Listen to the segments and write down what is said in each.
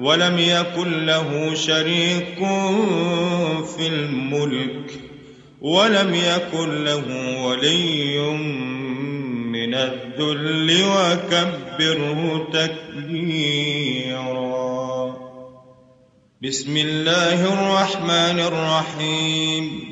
ولم يكن له شريك في الملك ولم يكن له ولي من الذل وكبره تكبيرا. بسم الله الرحمن الرحيم.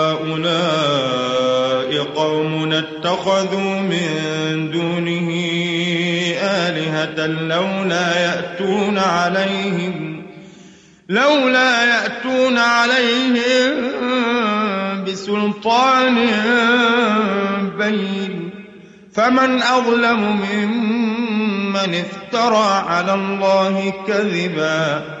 قوم اتخذوا من دونه آلهة لولا يأتون عليهم لولا يأتون عليهم بسلطان بين. فمن أظلم ممن افترى على الله كذبا.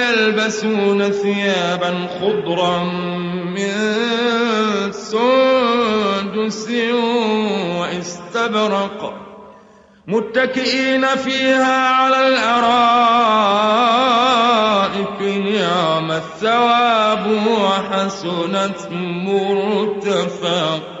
ويلبسون ثيابا خضرا من سندس واستبرق متكئين فيها على الأرائك. نعم الثواب وحسنت مرتفقا.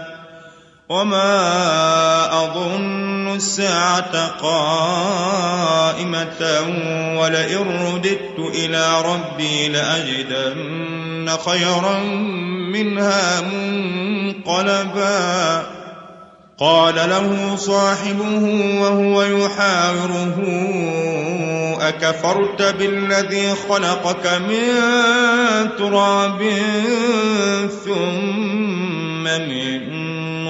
وما أظن الساعة قائمة ولئن رددت إلى ربي لأجدن خيرا منها منقلبا قال له صاحبه وهو يحاوره أكفرت بالذي خلقك من تراب ثم من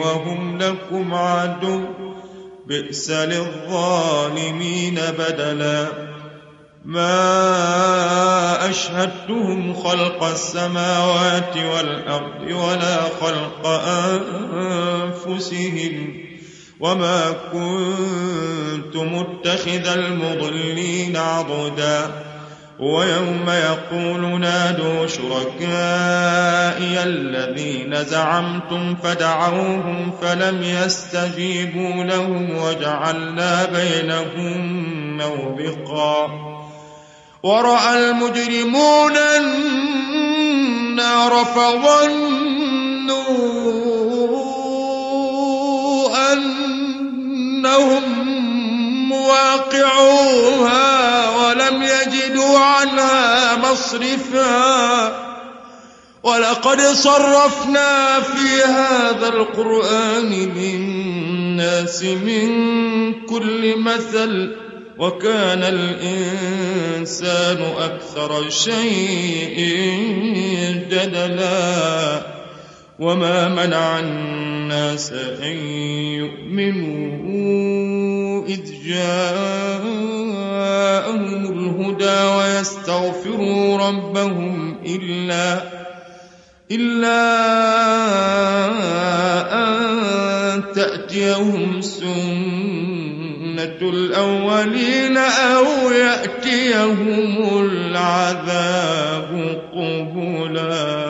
وهم لكم عدو بئس للظالمين بدلا. ما أشهدتهم خلق السماوات والأرض ولا خلق أنفسهم وما كنت متخذ المضلين عضداً. ويوم يقول نادوا شركائي الذين زعمتم فدعوهم فلم يستجيبوا لهم وجعلنا بينهم موبقا. ورأى المجرمون النار فظنوا أنهم مواقعوها ولم يجدوا عنها مصرفا. ولقد صرفنا في هذا القرآن للناس من كل مثل وكان الإنسان أكثر شيء جدلا. وما منع الناس أن يؤمنوا. إذ جاءهم الهدى ويستغفروا ربهم إلا إلا أن تأتيهم سنة الأولين أو يأتيهم العذاب قبلاً.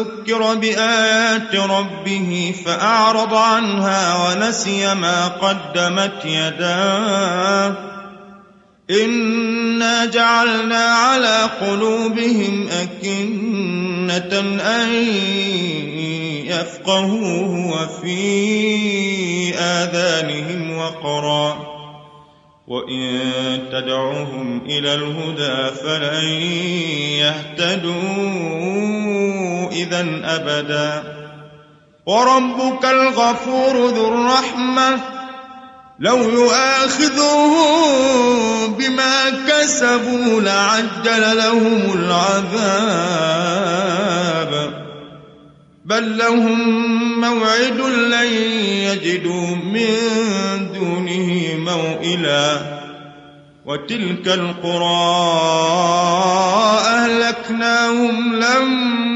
ذكر بآيات ربه فأعرض عنها ونسي ما قدمت يداه. إنا جعلنا على قلوبهم أكنة أن يفقهوه وفي آذانهم وقرا. وإن تدعوهم إلى الهدى فلن يهتدوا. إذا أبدا. وربك الغفور ذو الرحمة. لو يؤاخذهم بما كسبوا لعجل لهم العذاب. بل لهم موعد لن يجدوا من دونه موئلا. وتلك القرى أهلكناهم لما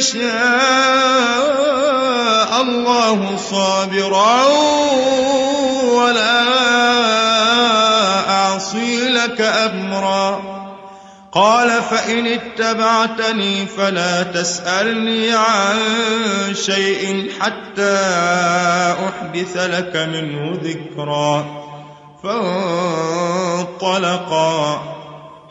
شاء الله صابرا ولا أعصي لك أمرا. قال فإن اتبعتني فلا تسألني عن شيء حتى أحدث لك منه ذكرا. فانطلقا.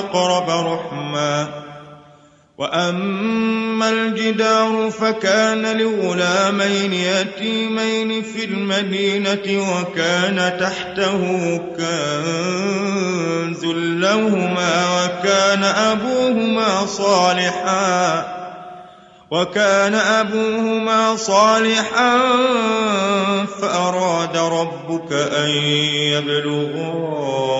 وأقرب رحما. وأما الجدار فكان لغلامين يتيمين في المدينة وكان تحته كنز لهما وكان أبوهما صالحا وكان أبوهما صالحا فأراد ربك أن يبلغا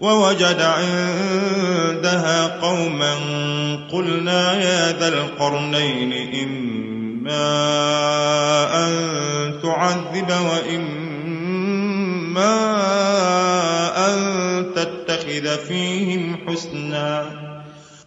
ووجد عندها قوما قلنا يا ذا القرنين إما أن تعذب وإما نتخذ فيهم حسنا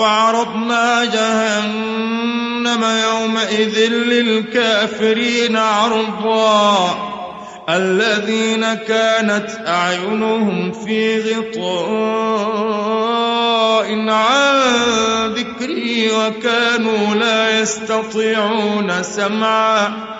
وعرضنا جهنم يومئذ للكافرين عرضا. الذين كانت أعينهم في غطاء عن ذكري وكانوا لا يستطيعون سمعا.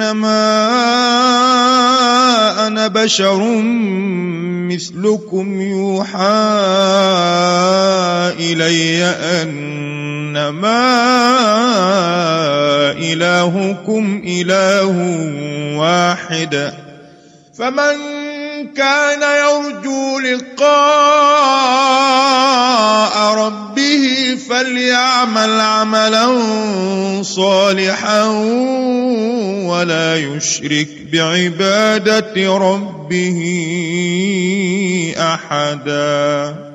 انما أنا بشر مثلكم يوحى إلي أنما إلهكم إله واحد. فمن كان يرجو لقاء ربه فليعمل عملا صالحا ولا يشرك بعبادة ربه أحداً.